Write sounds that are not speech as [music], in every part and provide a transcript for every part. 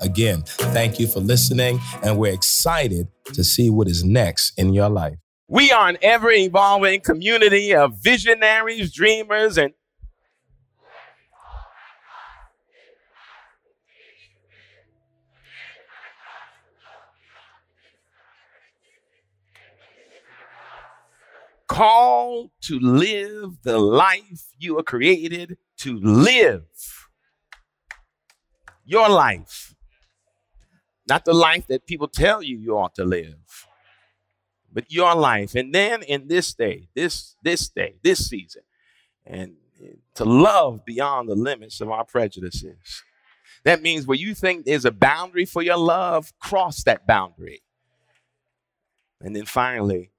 Again, thank you for listening, and we're excited to see what is next in your life. We are an ever evolving community of visionaries, dreamers, and called to live the life you were created to live. Your life. Not the life that people tell you you ought to live, but your life. And then in this day, this this day, this season, and to love beyond the limits of our prejudices. That means where you think there's a boundary for your love, cross that boundary. And then finally,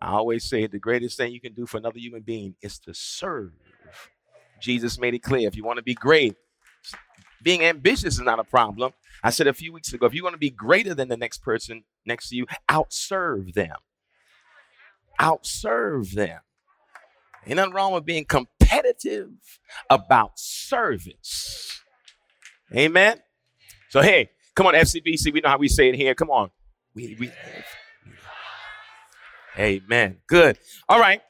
I always say the greatest thing you can do for another human being is to serve. Jesus made it clear if you want to be great, being ambitious is not a problem. I said a few weeks ago, if you want to be greater than the next person next to you, outserve them. Outserve them. Ain't nothing wrong with being competitive about service. Amen. So hey, come on, FCBC. We know how we say it here. Come on. We we Amen. Good. All right.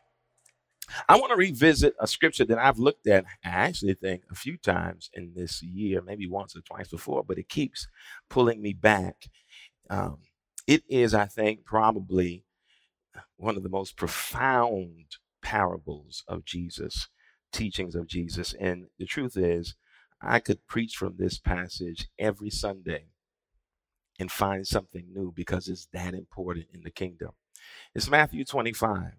I want to revisit a scripture that I've looked at, I actually think, a few times in this year, maybe once or twice before, but it keeps pulling me back. Um, it is, I think, probably one of the most profound parables of Jesus, teachings of Jesus. And the truth is, I could preach from this passage every Sunday and find something new because it's that important in the kingdom. It's Matthew 25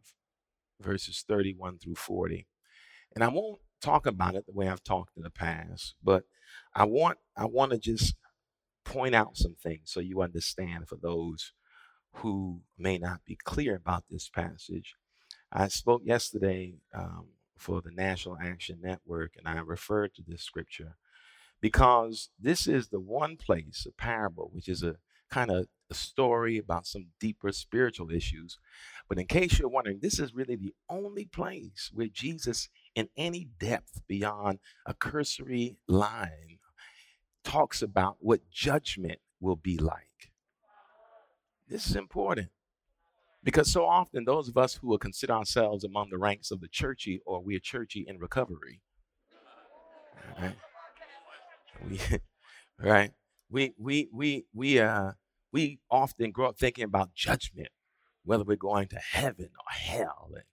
verses 31 through 40. And I won't talk about it the way I've talked in the past, but I want I want to just point out some things so you understand for those who may not be clear about this passage. I spoke yesterday um, for the National Action Network, and I referred to this scripture because this is the one place, a parable, which is a kind of a story about some deeper spiritual issues. But in case you're wondering, this is really the only place where Jesus, in any depth beyond a cursory line, talks about what judgment will be like. This is important because so often those of us who will consider ourselves among the ranks of the churchy or we're churchy in recovery, right? We, [laughs] right? We we we we uh we often grow up thinking about judgment, whether we're going to heaven or hell, and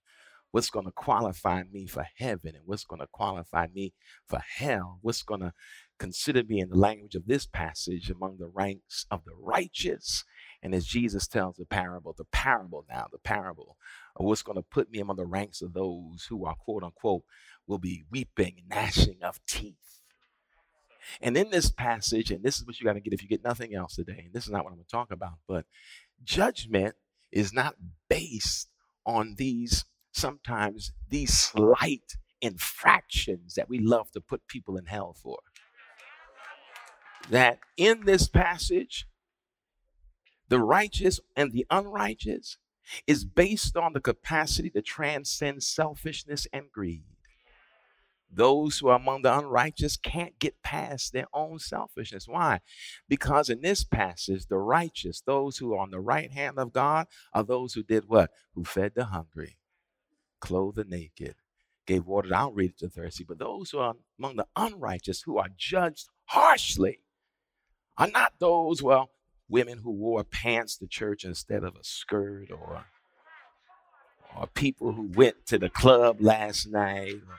what's going to qualify me for heaven and what's going to qualify me for hell, what's going to consider me in the language of this passage among the ranks of the righteous. And as Jesus tells the parable, the parable now, the parable of what's going to put me among the ranks of those who are quote unquote will be weeping, gnashing of teeth. And in this passage, and this is what you got to get if you get nothing else today, and this is not what I'm going to talk about, but judgment is not based on these sometimes these slight infractions that we love to put people in hell for. That in this passage, the righteous and the unrighteous is based on the capacity to transcend selfishness and greed. Those who are among the unrighteous can't get past their own selfishness. Why? Because in this passage, the righteous, those who are on the right hand of God, are those who did what? Who fed the hungry, clothed the naked, gave water to outreach to the thirsty. But those who are among the unrighteous, who are judged harshly, are not those, well, women who wore pants to church instead of a skirt or or people who went to the club last night or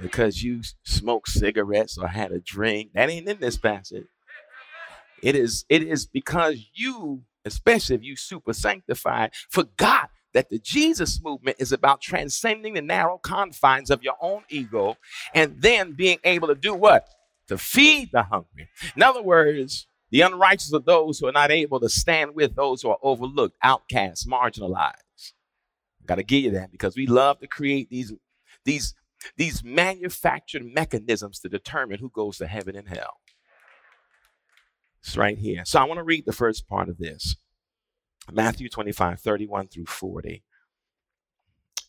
because you smoked cigarettes or had a drink. That ain't in this passage. It is, it is because you, especially if you super sanctified, forgot that the Jesus movement is about transcending the narrow confines of your own ego and then being able to do what? To feed the hungry. In other words, The unrighteous are those who are not able to stand with those who are overlooked, outcast, marginalized. Got to give you that because we love to create these, these, these manufactured mechanisms to determine who goes to heaven and hell. It's right here. So I want to read the first part of this Matthew 25, 31 through 40.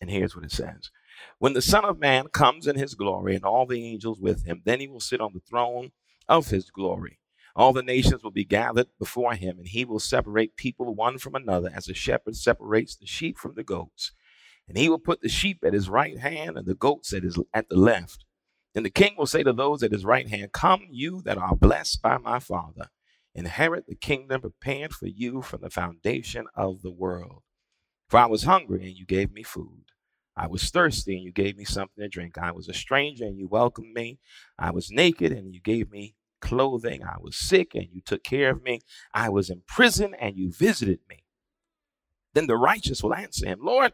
And here's what it says When the Son of Man comes in his glory and all the angels with him, then he will sit on the throne of his glory. All the nations will be gathered before him, and he will separate people one from another as a shepherd separates the sheep from the goats. And he will put the sheep at his right hand and the goats at his at the left. And the king will say to those at his right hand, Come, you that are blessed by my Father, inherit the kingdom prepared for you from the foundation of the world. For I was hungry, and you gave me food. I was thirsty, and you gave me something to drink. I was a stranger, and you welcomed me. I was naked, and you gave me clothing. I was sick, and you took care of me. I was in prison, and you visited me. Then the righteous will answer him, Lord,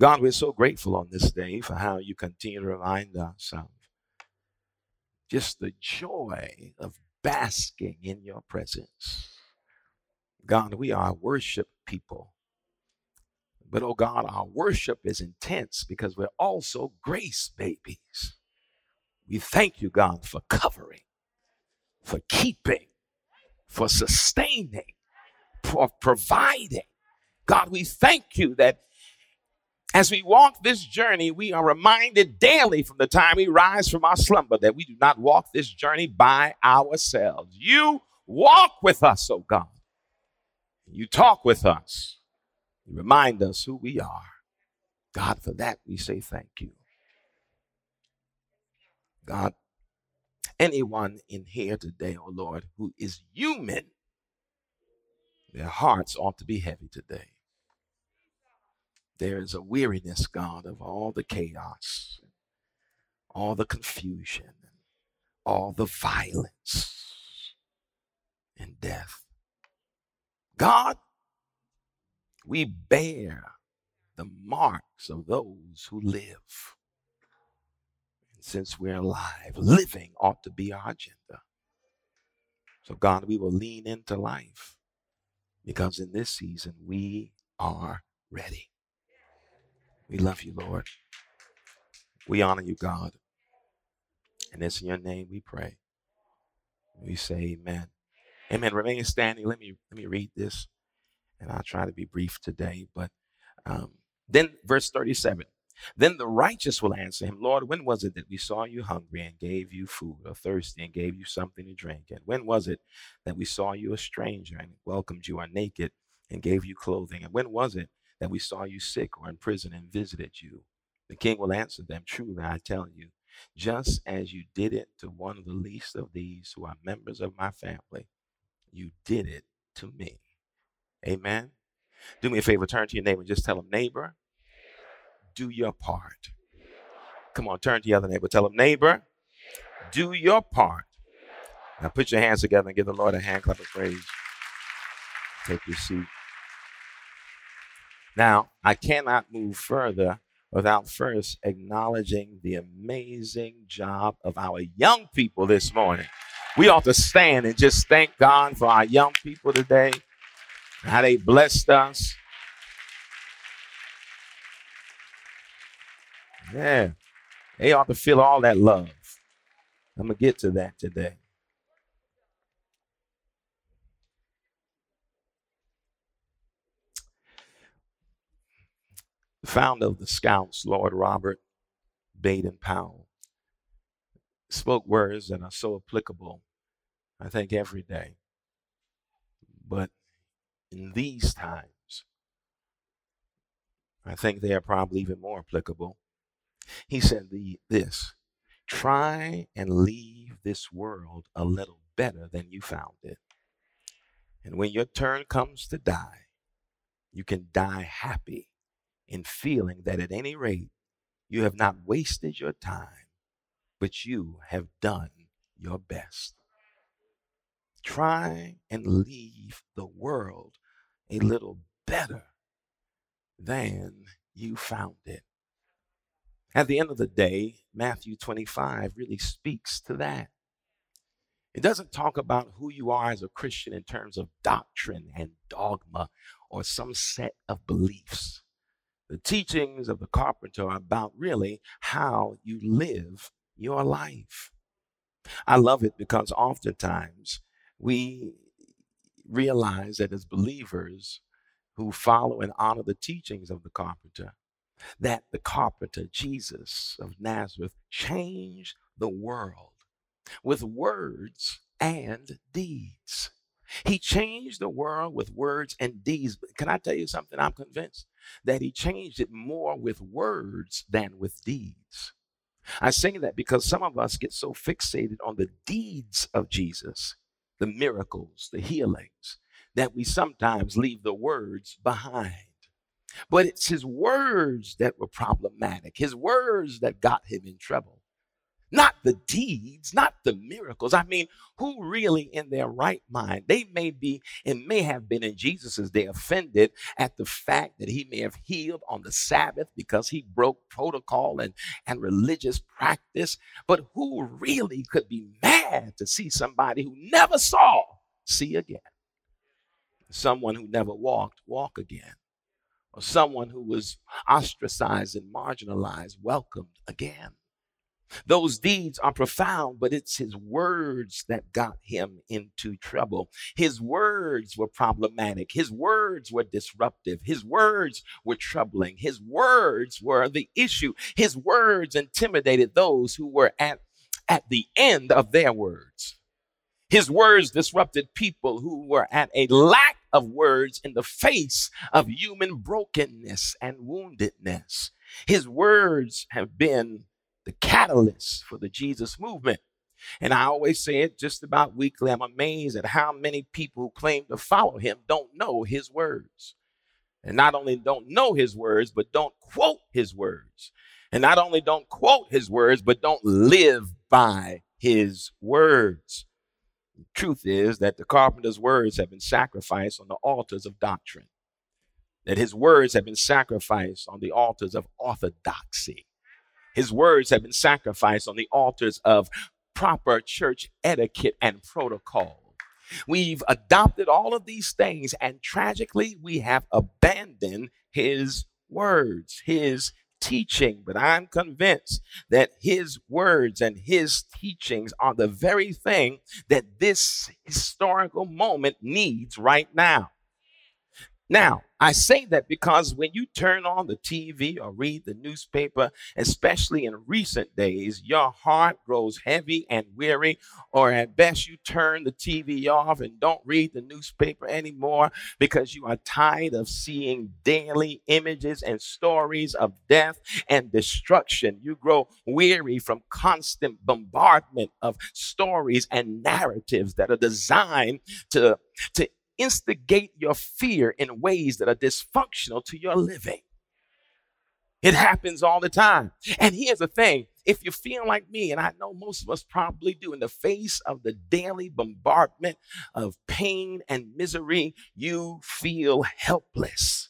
God, we're so grateful on this day for how you continue to remind us of just the joy of basking in your presence. God, we are worship people. But oh God, our worship is intense because we're also grace babies. We thank you, God, for covering, for keeping, for sustaining, for providing. God, we thank you that as we walk this journey, we are reminded daily from the time we rise from our slumber that we do not walk this journey by ourselves. You walk with us, oh God. You talk with us. You remind us who we are. God, for that we say thank you. God, anyone in here today, oh Lord, who is human, their hearts ought to be heavy today there is a weariness, God, of all the chaos, all the confusion, all the violence and death. God, we bear the marks of those who live. And since we're alive, living ought to be our agenda. So, God, we will lean into life because in this season we are ready. We love you, Lord. We honor you, God. And it's in your name we pray. We say amen. Amen. Remain standing. Let me let me read this. And I'll try to be brief today. But um, then verse 37. Then the righteous will answer him, Lord, when was it that we saw you hungry and gave you food, or thirsty and gave you something to drink? And when was it that we saw you a stranger and welcomed you, or naked and gave you clothing? And when was it that we saw you sick or in prison and visited you. The king will answer them, Truly, I tell you, just as you did it to one of the least of these who are members of my family, you did it to me. Amen. Do me a favor, turn to your neighbor and just tell them, neighbor, do your part. Come on, turn to the other neighbor. Tell them, neighbor, do your part. Now put your hands together and give the Lord a hand clap of praise. Take your seat. Now, I cannot move further without first acknowledging the amazing job of our young people this morning. We ought to stand and just thank God for our young people today, how they blessed us. Yeah, they ought to feel all that love. I'm going to get to that today. Founder of the Scouts, Lord Robert Baden Powell, spoke words that are so applicable, I think, every day. But in these times, I think they are probably even more applicable. He said the, this try and leave this world a little better than you found it. And when your turn comes to die, you can die happy in feeling that at any rate, you have not wasted your time, but you have done your best. Try and leave the world a little better than you found it. At the end of the day, Matthew 25 really speaks to that. It doesn't talk about who you are as a Christian in terms of doctrine and dogma or some set of beliefs. The teachings of the carpenter are about really how you live your life. I love it because oftentimes we realize that as believers who follow and honor the teachings of the carpenter, that the carpenter, Jesus of Nazareth, changed the world with words and deeds. He changed the world with words and deeds. Can I tell you something? I'm convinced that he changed it more with words than with deeds. I say that because some of us get so fixated on the deeds of Jesus, the miracles, the healings, that we sometimes leave the words behind. But it's his words that were problematic, his words that got him in trouble not the deeds, not the miracles. I mean, who really in their right mind? They may be and may have been in Jesus's day offended at the fact that he may have healed on the Sabbath because he broke protocol and, and religious practice. But who really could be mad to see somebody who never saw see again? Someone who never walked, walk again. Or someone who was ostracized and marginalized, welcomed again. Those deeds are profound, but it's his words that got him into trouble. His words were problematic. His words were disruptive. His words were troubling. His words were the issue. His words intimidated those who were at, at the end of their words. His words disrupted people who were at a lack of words in the face of human brokenness and woundedness. His words have been the catalyst for the Jesus movement. And I always say it just about weekly. I'm amazed at how many people who claim to follow him don't know his words. And not only don't know his words, but don't quote his words. And not only don't quote his words, but don't live by his words. The truth is that the carpenter's words have been sacrificed on the altars of doctrine, that his words have been sacrificed on the altars of orthodoxy. His words have been sacrificed on the altars of proper church etiquette and protocol. We've adopted all of these things, and tragically, we have abandoned his words, his teaching. But I'm convinced that his words and his teachings are the very thing that this historical moment needs right now. Now, I say that because when you turn on the TV or read the newspaper, especially in recent days, your heart grows heavy and weary, or at best you turn the TV off and don't read the newspaper anymore because you are tired of seeing daily images and stories of death and destruction. You grow weary from constant bombardment of stories and narratives that are designed to, to instigate your fear in ways that are dysfunctional to your living. It happens all the time. And here's the thing if you feel like me, and I know most of us probably do, in the face of the daily bombardment of pain and misery, you feel helpless.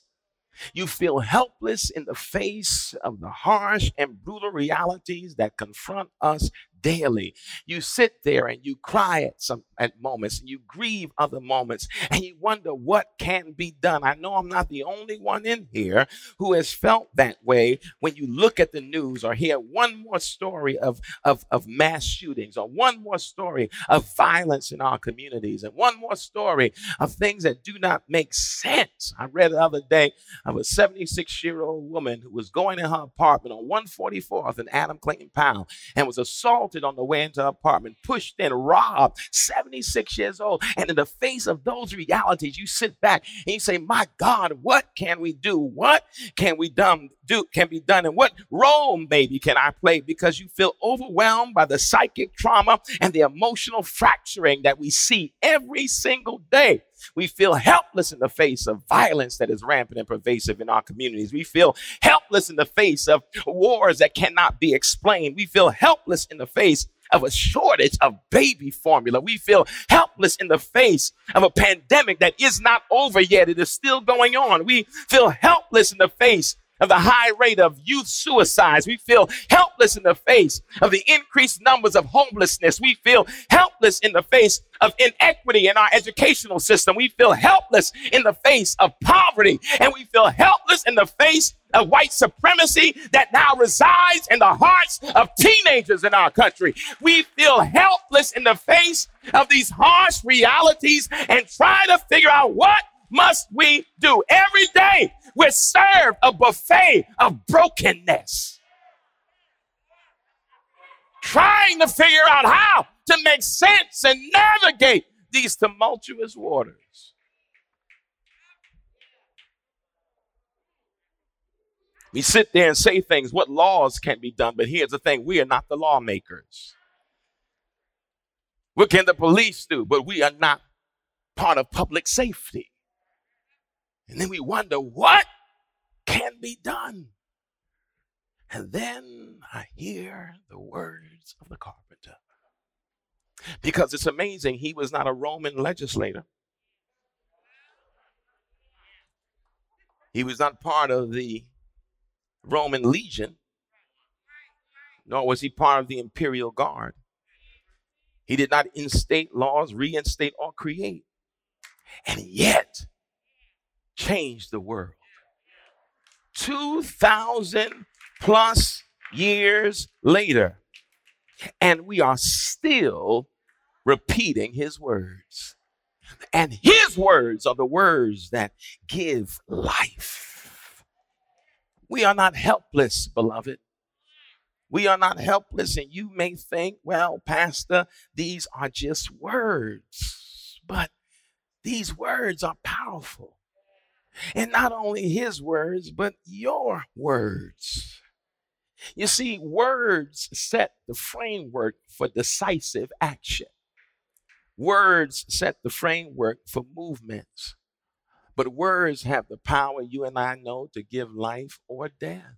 You feel helpless in the face of the harsh and brutal realities that confront us daily. You sit there and you cry at some at moments and you grieve other moments and you wonder what can be done. I know I'm not the only one in here who has felt that way when you look at the news or hear one more story of, of, of mass shootings or one more story of violence in our communities and one more story of things that do not make sense. I read the other day of a 76 year old woman who was going in her apartment on 144th and Adam Clayton Powell and was assaulted assaulted on the way into her apartment, pushed and robbed, 76 years old. And in the face of those realities, you sit back and you say, My God, what can we do? What can we done, do can be done? And what role maybe can I play? Because you feel overwhelmed by the psychic trauma and the emotional fracturing that we see every single day. We feel helpless in the face of violence that is rampant and pervasive in our communities. We feel helpless in the face of wars that cannot be explained. We feel helpless in the face of a shortage of baby formula. We feel helpless in the face of a pandemic that is not over yet. It is still going on. We feel helpless in the face of the high rate of youth suicides. We feel helpless in the face of the increased numbers of homelessness. We feel helpless in the face of inequity in our educational system. We feel helpless in the face of poverty. And we feel helpless in the face of white supremacy that now resides in the hearts of teenagers in our country. We feel helpless in the face of these harsh realities and try to figure out what must we do every day we're served a buffet of brokenness. Trying to figure out how to make sense and navigate these tumultuous waters. We sit there and say things, what laws can be done, but here's the thing we are not the lawmakers. What can the police do? But we are not part of public safety. And then we wonder what can be done. And then I hear the words of the carpenter. Because it's amazing, he was not a Roman legislator. He was not part of the Roman legion, nor was he part of the imperial guard. He did not instate laws, reinstate, or create. And yet, changed the world. 2,000 plus years later, and we are still repeating his words. And his words are the words that give life. We are not helpless, beloved. We are not helpless, and you may think, well, Pastor, these are just words. But these words are powerful. And not only his words, but your words. You see, words set the framework for decisive action. Words set the framework for movements. But words have the power, you and I know, to give life or death.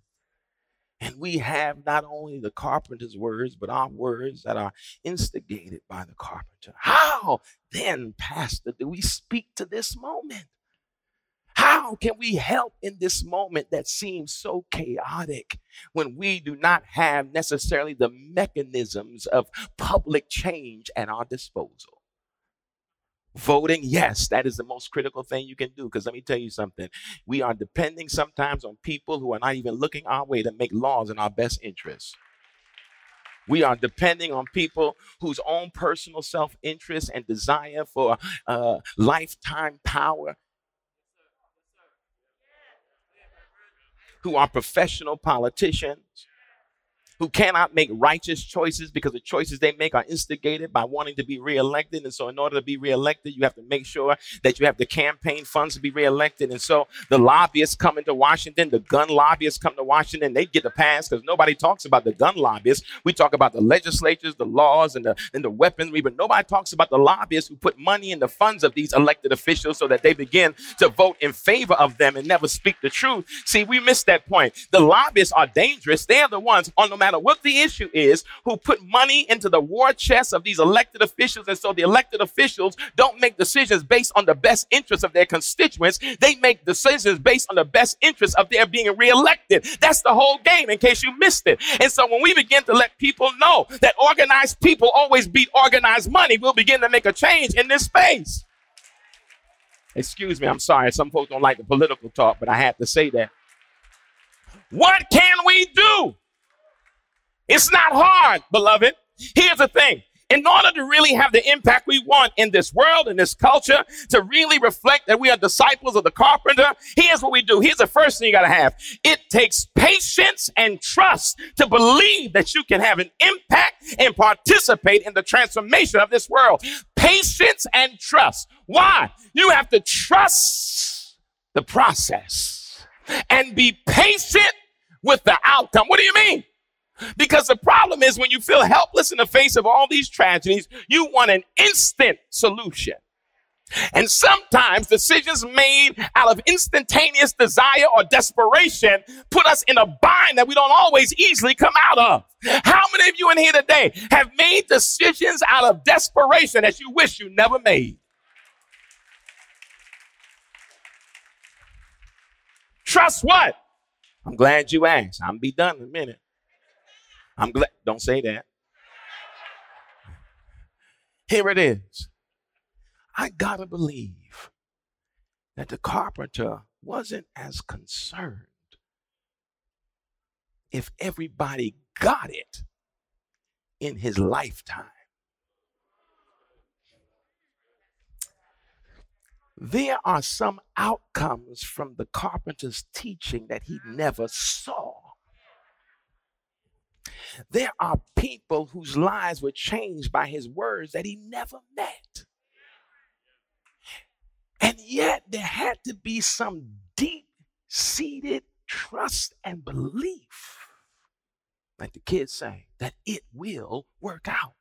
And we have not only the carpenter's words, but our words that are instigated by the carpenter. How then, Pastor, do we speak to this moment? How can we help in this moment that seems so chaotic when we do not have necessarily the mechanisms of public change at our disposal? Voting, yes, that is the most critical thing you can do. Because let me tell you something. We are depending sometimes on people who are not even looking our way to make laws in our best interest. We are depending on people whose own personal self interest and desire for uh, lifetime power who are professional politicians who cannot make righteous choices because the choices they make are instigated by wanting to be reelected. And so, in order to be reelected, you have to make sure that you have the campaign funds to be reelected. And so, the lobbyists come into Washington, the gun lobbyists come to Washington, they get the pass because nobody talks about the gun lobbyists. We talk about the legislatures, the laws, and the, and the weaponry, but nobody talks about the lobbyists who put money in the funds of these elected officials so that they begin to vote in favor of them and never speak the truth. See, we missed that point. The lobbyists are dangerous. They are the ones oh, on the matter what the issue is, who put money into the war chest of these elected officials. And so the elected officials don't make decisions based on the best interests of their constituents. They make decisions based on the best interests of their being reelected. That's the whole game, in case you missed it. And so when we begin to let people know that organized people always beat organized money, we'll begin to make a change in this space. Excuse me, I'm sorry. Some folks don't like the political talk, but I have to say that. What can we do? It's not hard, beloved. Here's the thing. In order to really have the impact we want in this world, in this culture, to really reflect that we are disciples of the carpenter, here's what we do. Here's the first thing you got to have. It takes patience and trust to believe that you can have an impact and participate in the transformation of this world. Patience and trust. Why? You have to trust the process and be patient with the outcome. What do you mean? Because the problem is when you feel helpless in the face of all these tragedies, you want an instant solution. And sometimes decisions made out of instantaneous desire or desperation put us in a bind that we don't always easily come out of. How many of you in here today have made decisions out of desperation that you wish you never made? Trust what? I'm glad you asked. I'm be done in a minute. I'm glad. Don't say that. Here it is. I gotta believe that the carpenter wasn't as concerned if everybody got it in his lifetime. There are some outcomes from the carpenter's teaching that he never saw. There are people whose lives were changed by his words that he never met. And yet, there had to be some deep seated trust and belief, like the kids say, that it will work out.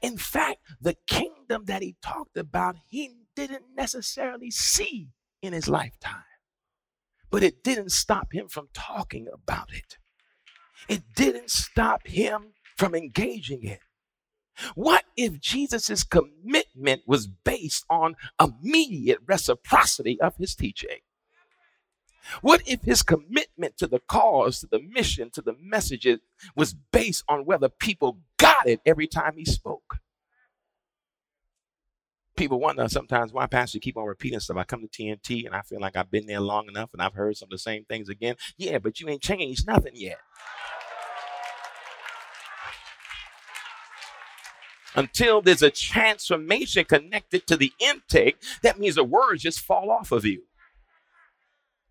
In fact, the kingdom that he talked about, he didn't necessarily see in his lifetime, but it didn't stop him from talking about it. It didn't stop him from engaging it. What if Jesus' commitment was based on immediate reciprocity of his teaching? What if his commitment to the cause, to the mission, to the messages was based on whether people got it every time he spoke? People wonder sometimes why pastor keep on repeating stuff. I come to TNT and I feel like I've been there long enough and I've heard some of the same things again. Yeah, but you ain't changed nothing yet. Until there's a transformation connected to the intake, that means the words just fall off of you.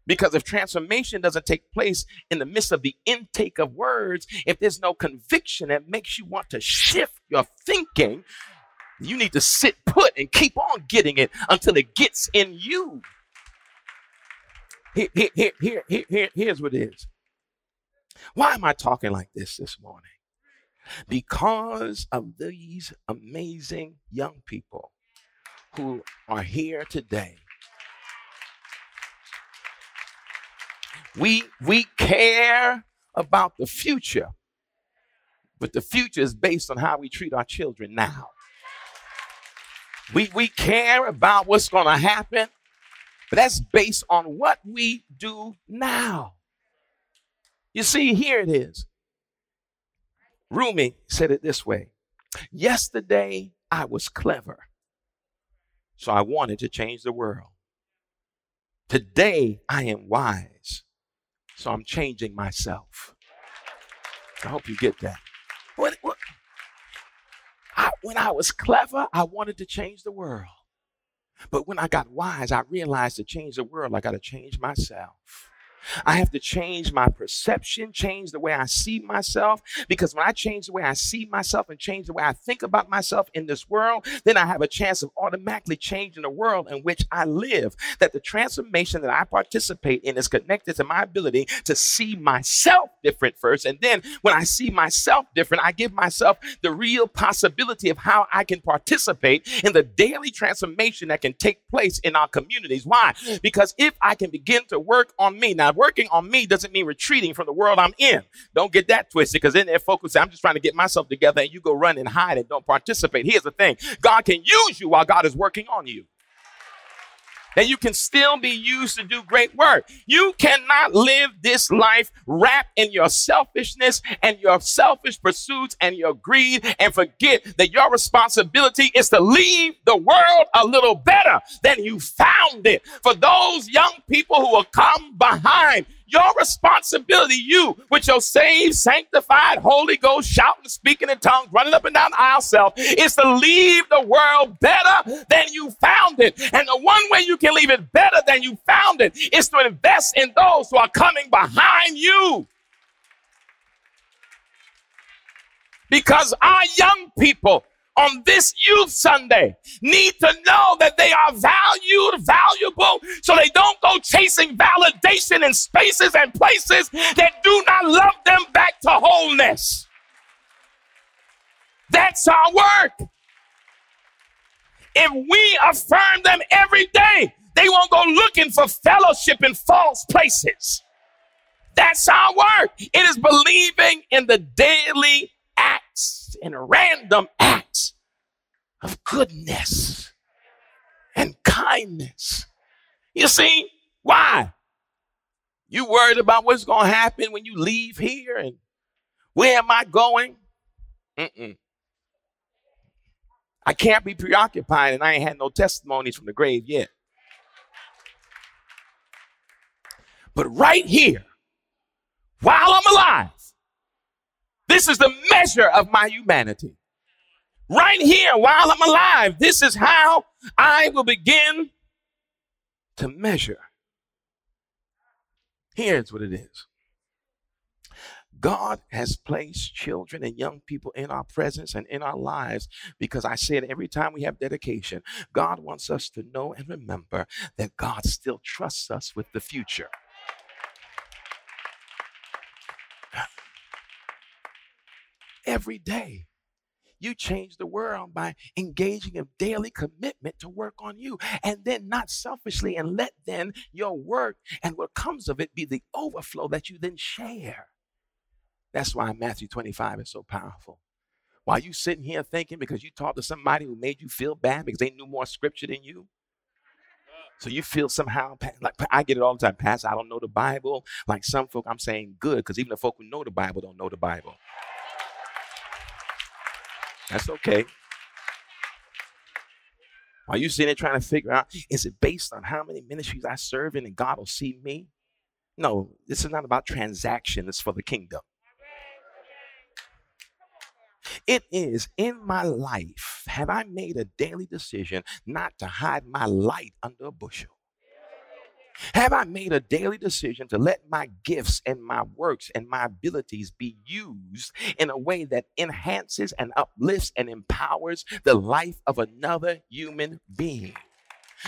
Because if transformation doesn't take place in the midst of the intake of words, if there's no conviction that makes you want to shift your thinking, you need to sit put and keep on getting it until it gets in you. Here, here, here, here, here, here's what it is. Why am I talking like this this morning? Because of these amazing young people who are here today. We, we care about the future, but the future is based on how we treat our children now. We, we care about what's going to happen, but that's based on what we do now. You see, here it is. Rumi said it this way Yesterday I was clever, so I wanted to change the world. Today I am wise, so I'm changing myself. I hope you get that. What, what? I, when I was clever, I wanted to change the world. But when I got wise, I realized to change the world, I got to change myself. I have to change my perception, change the way I see myself. Because when I change the way I see myself and change the way I think about myself in this world, then I have a chance of automatically changing the world in which I live. That the transformation that I participate in is connected to my ability to see myself different first. And then when I see myself different, I give myself the real possibility of how I can participate in the daily transformation that can take place in our communities. Why? Because if I can begin to work on me, now working on me doesn't mean retreating from the world I'm in. Don't get that twisted because then they're focused. I'm just trying to get myself together and you go run and hide and don't participate. Here's the thing God can use you while God is working on you that you can still be used to do great work. You cannot live this life wrapped in your selfishness and your selfish pursuits and your greed and forget that your responsibility is to leave the world a little better than you found it. For those young people who will come behind, your responsibility, you with your saved, sanctified, Holy Ghost, shouting, speaking in tongues, running up and down the aisle self, is to leave the world better than you found it. And the one way you can leave it better than you found it is to invest in those who are coming behind you. Because our young people on this youth Sunday need to know that they are valued, valuable, so they don't go chasing validation in spaces and places that do not love them back to wholeness. That's our work. If we affirm them every day, they won't go looking for fellowship in false places. That's our work. It is believing in the daily and random acts of goodness and kindness. You see, why? You worried about what's going to happen when you leave here and where am I going? Mm-mm. I can't be preoccupied and I ain't had no testimonies from the grave yet. But right here, while I'm alive, this is the measure of my humanity. Right here, while I'm alive, this is how I will begin to measure Here's what it is God has placed children and young people in our presence and in our lives because I say it every time we have dedication. God wants us to know and remember that God still trusts us with the future. Every day. You change the world by engaging in daily commitment to work on you and then not selfishly and let then your work and what comes of it be the overflow that you then share. That's why Matthew 25 is so powerful. While you sitting here thinking because you talked to somebody who made you feel bad because they knew more scripture than you, so you feel somehow like I get it all the time, Pastor. I don't know the Bible. Like some folk, I'm saying good because even the folk who know the Bible don't know the Bible. That's okay. Are you sitting there trying to figure out, is it based on how many ministries I serve in and God will see me? No, this is not about transaction, it's for the kingdom. It is in my life, have I made a daily decision not to hide my light under a bushel? Have I made a daily decision to let my gifts and my works and my abilities be used in a way that enhances and uplifts and empowers the life of another human being?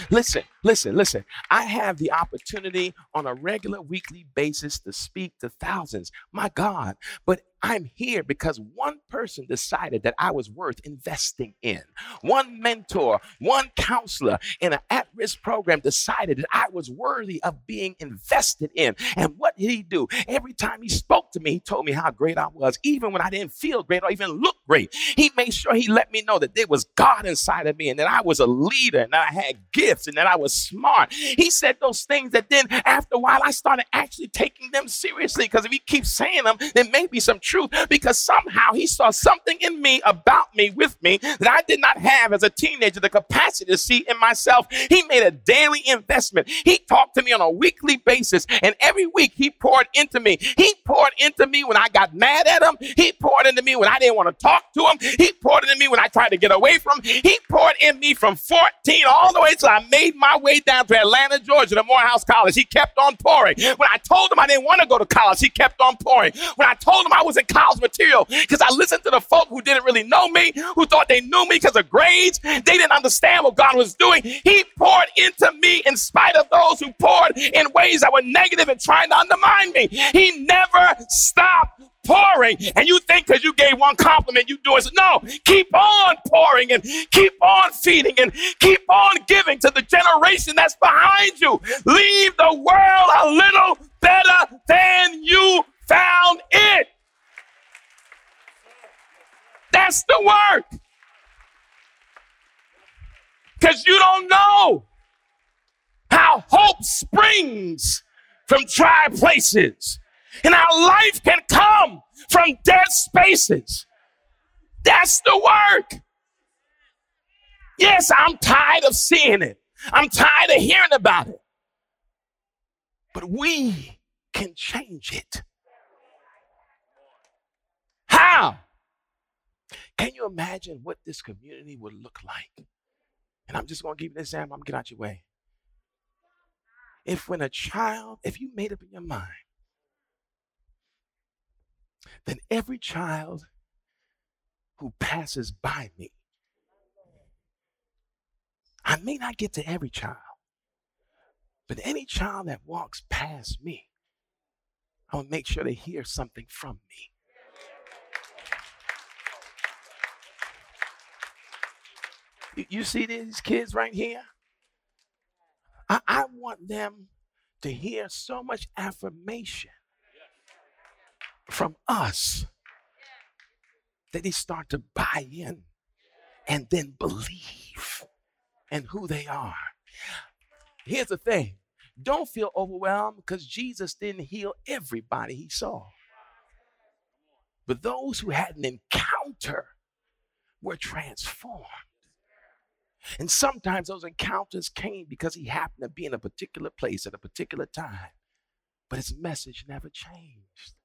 Listen, listen, listen. I have the opportunity on a regular weekly basis to speak to thousands. My God. But I'm here because one person decided that I was worth investing in. One mentor, one counselor in an at risk program decided that I was worthy of being invested in. And what did he do? Every time he spoke to me, he told me how great I was, even when I didn't feel great or even look great. He made sure he let me know that there was God inside of me and that I was a leader and that I had gifts and that I was smart. He said those things that then, after a while, I started actually taking them seriously because if he keeps saying them, there may be some truth truth because somehow he saw something in me about me with me that I did not have as a teenager the capacity to see in myself. He made a daily investment. He talked to me on a weekly basis, and every week he poured into me. He poured into me when I got mad at him. He poured into me when I didn't want to talk to him. He poured into me when I tried to get away from him. He poured in me from 14 all the way till I made my way down to Atlanta, Georgia, to Morehouse College. He kept on pouring. When I told him I didn't want to go to college, he kept on pouring. When I told him I was in college material because I listened to the folk who didn't really know me, who thought they knew me because of grades. They didn't understand what God was doing. He poured into me in spite of those who poured in ways that were negative and trying to undermine me. He never stopped pouring. And you think because you gave one compliment, you do it. No, keep on pouring and keep on feeding and keep on giving to the generation that's behind you. Leave the world a little better than you found it. That's the work. Because you don't know how hope springs from dry places and how life can come from dead spaces. That's the work. Yes, I'm tired of seeing it. I'm tired of hearing about it. But we can change it. How? Can you imagine what this community would look like? And I'm just going to give you this example. I'm going to get out your way. If when a child, if you made up in your mind, then every child who passes by me, I may not get to every child, but any child that walks past me, I will make sure they hear something from me. You, see these kids right here? I, I want them to hear so much affirmation from us that they start to buy in and then believe in who they are. Here's the thing don't feel overwhelmed because Jesus didn't heal everybody he saw. But those who had an encounter were transformed. And sometimes those encounters came because he happened to be in a particular place at a particular time, but his message never changed.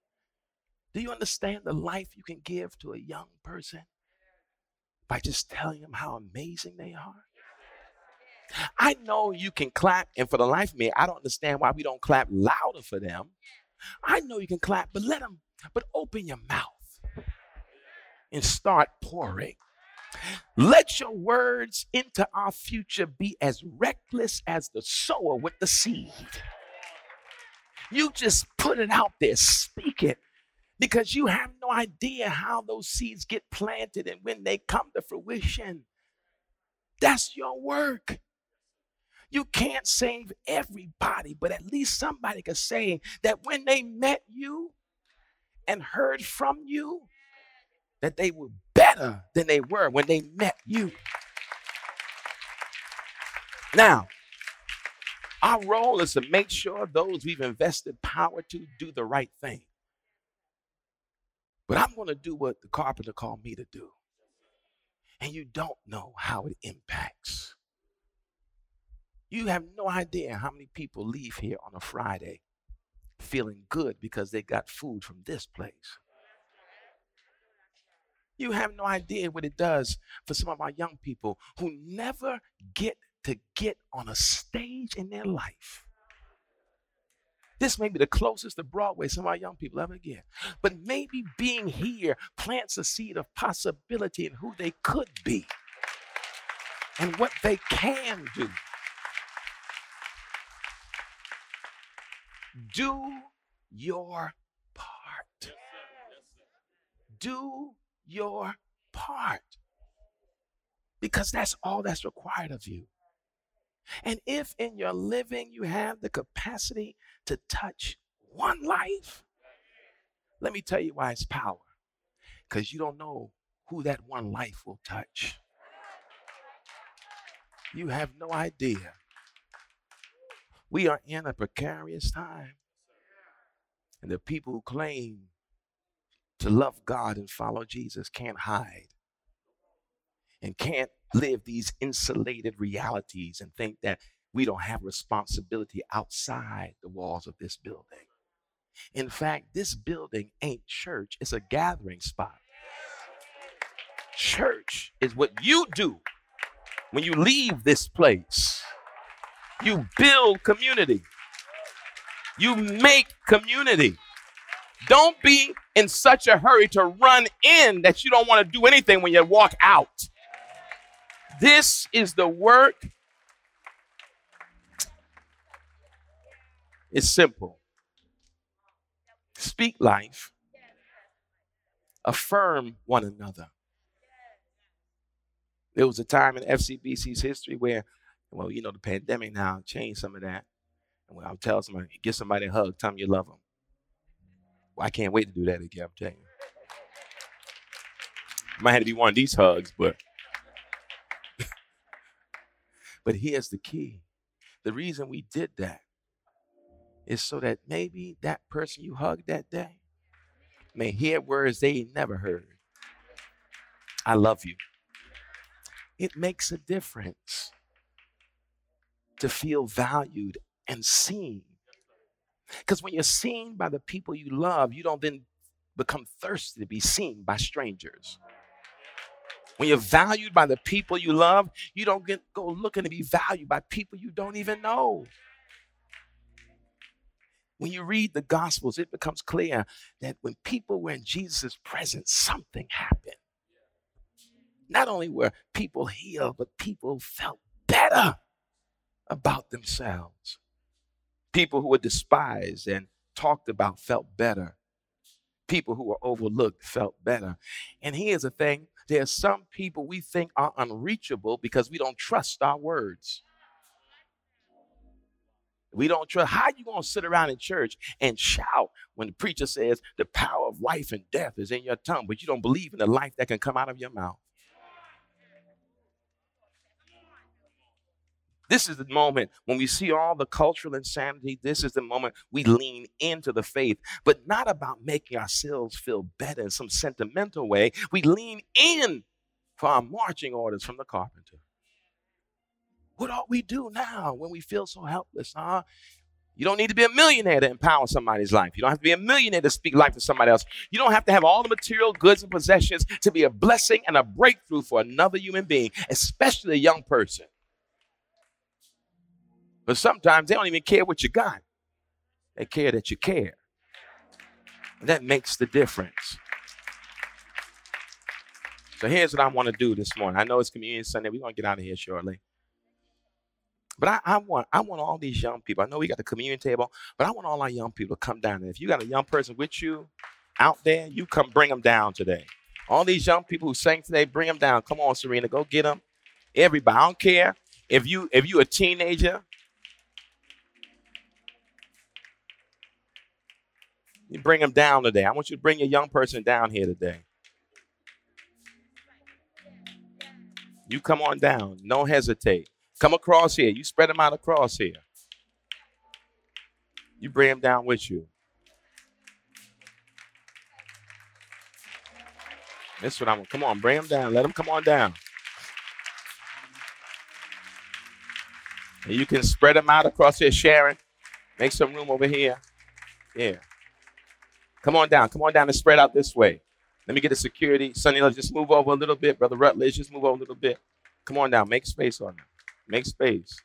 Do you understand the life you can give to a young person by just telling them how amazing they are? I know you can clap, and for the life of me, I don't understand why we don't clap louder for them. I know you can clap, but let them, but open your mouth and start pouring. Let your words into our future be as reckless as the sower with the seed. You just put it out there, speak it, because you have no idea how those seeds get planted and when they come to fruition. That's your work. You can't save everybody, but at least somebody can say that when they met you and heard from you, that they were better than they were when they met you. Now, our role is to make sure those we've invested power to do the right thing. But I'm going to do what the carpenter called me to do. And you don't know how it impacts. You have no idea how many people leave here on a Friday feeling good because they got food from this place. You have no idea what it does for some of our young people who never get to get on a stage in their life. This may be the closest to Broadway some of our young people ever get. But maybe being here plants a seed of possibility in who they could be and what they can do. Do your part. Do your part. Because that's all that's required of you. And if in your living you have the capacity to touch one life, let me tell you why it's power. Because you don't know who that one life will touch. You have no idea. We are in a precarious time. And the people who claim to love God and follow Jesus can't hide and can't live these insulated realities and think that we don't have responsibility outside the walls of this building. In fact, this building ain't church, it's a gathering spot. Church is what you do when you leave this place. You build community. You make community. Don't be in such a hurry to run in that you don't want to do anything when you walk out. This is the work. It's simple. Speak life. Affirm one another. There was a time in FCBC's history where, well, you know, the pandemic now changed some of that. And when I would tell somebody, give somebody a hug, tell them you love them. I can't wait to do that again, I'm telling you. Might have to be one of these hugs, but [laughs] but here's the key. The reason we did that is so that maybe that person you hugged that day may hear words they never heard. I love you. It makes a difference to feel valued and seen. Because when you're seen by the people you love, you don't then become thirsty to be seen by strangers. When you're valued by the people you love, you don't get go looking to be valued by people you don't even know. When you read the Gospels, it becomes clear that when people were in Jesus' presence, something happened. Not only were people healed, but people felt better about themselves. People who were despised and talked about felt better. People who were overlooked felt better. And here's the thing there are some people we think are unreachable because we don't trust our words. We don't trust. How you gonna sit around in church and shout when the preacher says the power of life and death is in your tongue, but you don't believe in the life that can come out of your mouth? This is the moment when we see all the cultural insanity. This is the moment we lean into the faith, but not about making ourselves feel better in some sentimental way. We lean in for our marching orders from the carpenter. What ought we do now when we feel so helpless? Huh? You don't need to be a millionaire to empower somebody's life. You don't have to be a millionaire to speak life to somebody else. You don't have to have all the material goods and possessions to be a blessing and a breakthrough for another human being, especially a young person. But sometimes they don't even care what you got, they care that you care. And That makes the difference. So here's what I want to do this morning. I know it's Communion Sunday. We're going to get out of here shortly. But I, I, want I want all these young people. I know we got the communion table, but I want all our young people to come down. And if you got a young person with you out there, you come bring them down today. All these young people who sang today, bring them down. Come on, Serena, go get them. Everybody, I don't care if you if you a teenager. You bring them down today. I want you to bring your young person down here today. You come on down. Don't hesitate. Come across here. You spread them out across here. You bring them down with you. That's what I want. Come on, bring them down. Let them come on down. And you can spread them out across here, Sharon. Make some room over here. Yeah. Come on down. Come on down and spread out this way. Let me get the security. Sonny, let's just move over a little bit. Brother Rutledge, just move over a little bit. Come on down. Make space on them. Make space.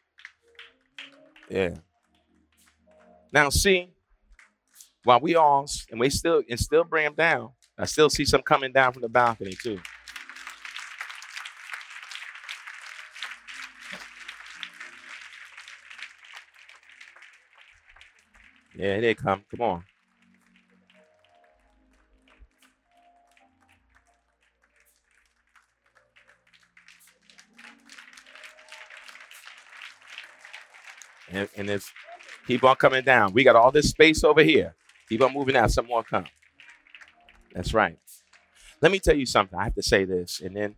Yeah. Now see, while we all and we still and still bring them down, I still see some coming down from the balcony too. Yeah, they come. Come on. And, and it's keep on coming down. We got all this space over here. Keep on moving out. Some more come. That's right. Let me tell you something. I have to say this, and then,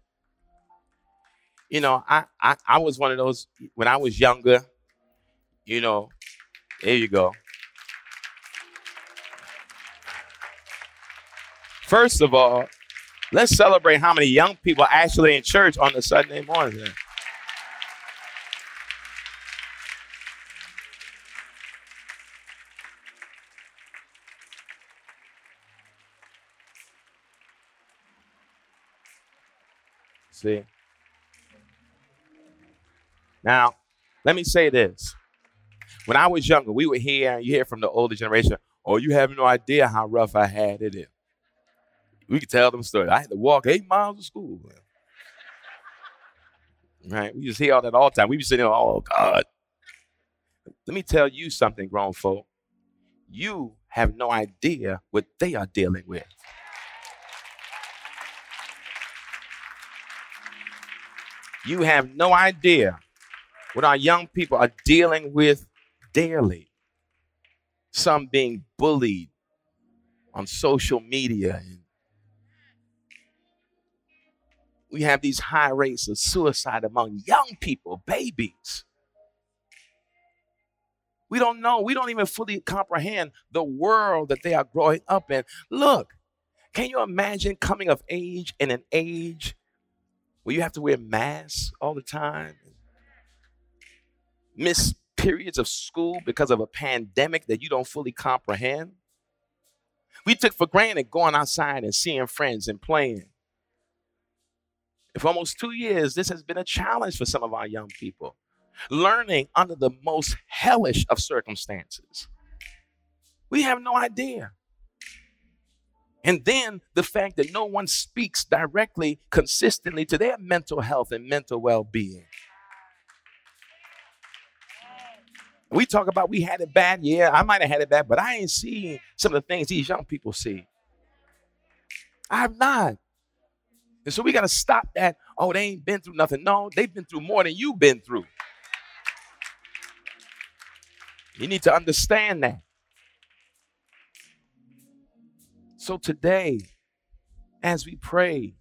you know, I I, I was one of those when I was younger. You know, there you go. First of all, let's celebrate how many young people are actually in church on the Sunday morning. See? Now, let me say this. When I was younger, we would hear, you hear from the older generation, oh, you have no idea how rough I had it in. We could tell them stories. I had to walk eight miles to school. Right? We just hear all that all the time. We be sitting there, oh God. Let me tell you something, grown folk. You have no idea what they are dealing with. You have no idea what our young people are dealing with daily. Some being bullied on social media. We have these high rates of suicide among young people, babies. We don't know. We don't even fully comprehend the world that they are growing up in. Look, can you imagine coming of age in an age where you have to wear masks all the time, miss periods of school because of a pandemic that you don't fully comprehend. We took for granted going outside and seeing friends and playing. for almost two years, this has been a challenge for some of our young people, learning under the most hellish of circumstances. We have no idea. And then the fact that no one speaks directly, consistently to their mental health and mental well being. We talk about we had it bad. Yeah, I might have had it bad, but I ain't seen some of the things these young people see. I have not. And so we got to stop that. Oh, they ain't been through nothing. No, they've been through more than you've been through. You need to understand that. So today, as we pray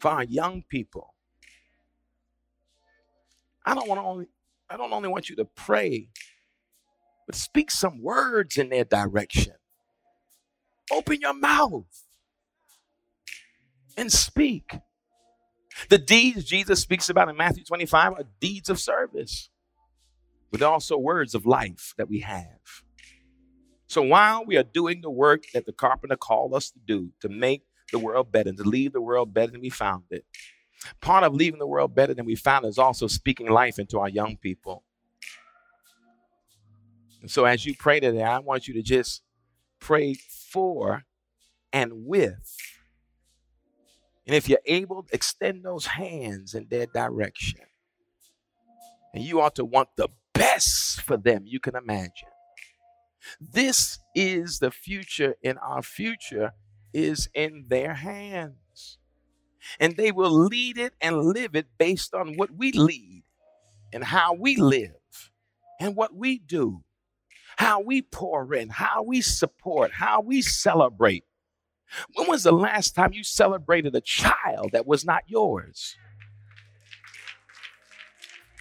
for our young people, I don't want to only I don't only want you to pray, but speak some words in their direction. Open your mouth and speak. The deeds Jesus speaks about in Matthew 25 are deeds of service, but also words of life that we have. So while we are doing the work that the carpenter called us to do to make the world better, to leave the world better than we found it, part of leaving the world better than we found it is also speaking life into our young people. And so as you pray today, I want you to just pray for and with and if you're able, extend those hands in their direction. And you ought to want the best for them you can imagine. This is the future, and our future is in their hands. And they will lead it and live it based on what we lead and how we live and what we do, how we pour in, how we support, how we celebrate when was the last time you celebrated a child that was not yours?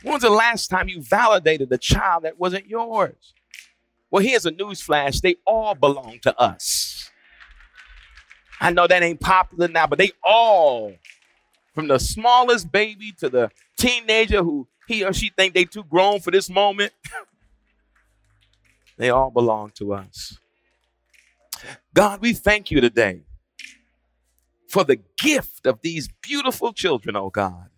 When was the last time you validated a child that wasn't yours? Well, here's a news flash they all belong to us. I know that ain't popular now, but they all, from the smallest baby to the teenager who he or she think they too grown for this moment, [laughs] they all belong to us. God, we thank you today for the gift of these beautiful children, oh God.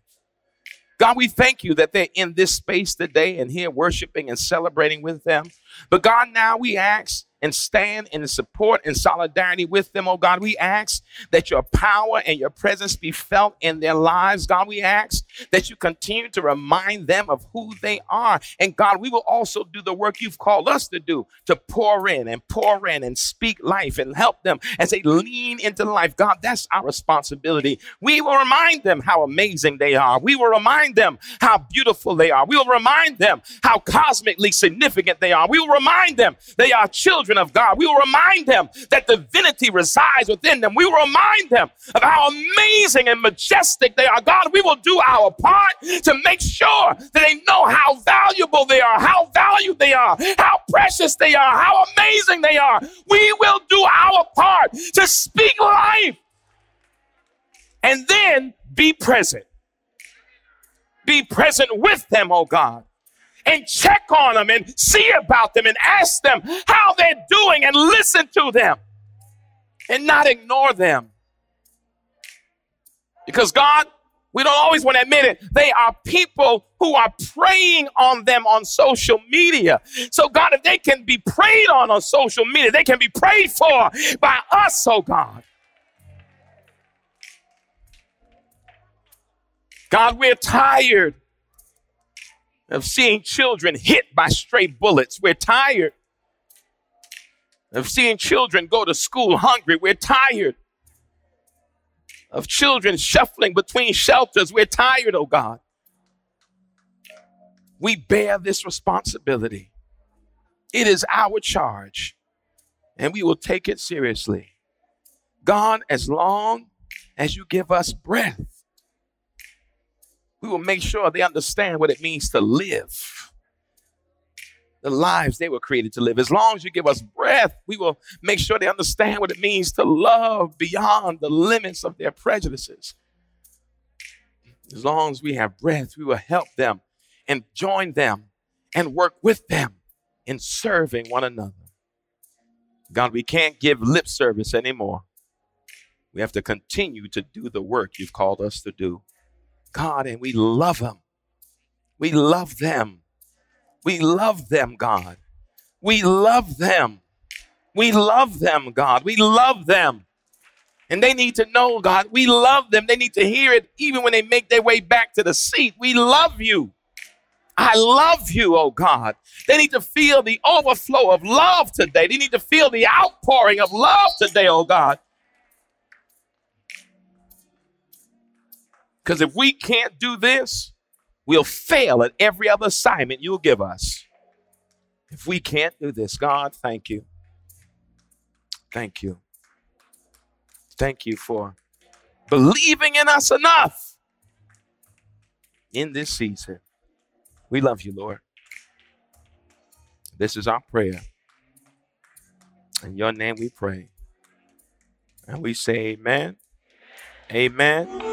God, we thank you that they're in this space today and here worshiping and celebrating with them. But God, now we ask and stand in support and solidarity with them, oh God. We ask that your power and your presence be felt in their lives. God, we ask that you continue to remind them of who they are. And God, we will also do the work you've called us to do to pour in and pour in and speak life and help them as they lean into life. God, that's our responsibility. We will remind them how amazing they are. We will remind them how beautiful they are. We will remind them how cosmically significant they are. We will remind them they are children children of God. We will remind them that divinity resides within them. We will remind them of how amazing and majestic they are. God, we will do our part to make sure that they know how valuable they are, how valued they are, how precious they are, how amazing they are. We will do our part to speak life and then be present. Be present with them, oh God and check on them and see about them and ask them how they're doing and listen to them and not ignore them. Because God, we don't always want to admit it. They are people who are preying on them on social media. So, God, if they can be preyed on on social media, they can be prayed for by us, oh God. God, we're tired of seeing children hit by stray bullets. We're tired of seeing children go to school hungry. We're tired of children shuffling between shelters. We're tired, oh God. We bear this responsibility. It is our charge, and we will take it seriously. God, as long as you give us breath, we will make sure they understand what it means to live the lives they were created to live. As long as you give us breath, we will make sure they understand what it means to love beyond the limits of their prejudices. As long as we have breath, we will help them and join them and work with them in serving one another. God, we can't give lip service anymore. We have to continue to do the work you've called us to do. God, and we love them. We love them. We love them, God. We love them. We love them, God. We love them. And they need to know, God, we love them. They need to hear it even when they make their way back to the seat. We love you. I love you, oh God. They need to feel the overflow of love today. They need to feel the outpouring of love today, oh God. Because if we can't do this, we'll fail at every other assignment you'll give us. If we can't do this, God, thank you. Thank you. Thank you for believing in us enough in this season. We love you, Lord. This is our prayer. In your name we pray. And we say, Amen. Amen.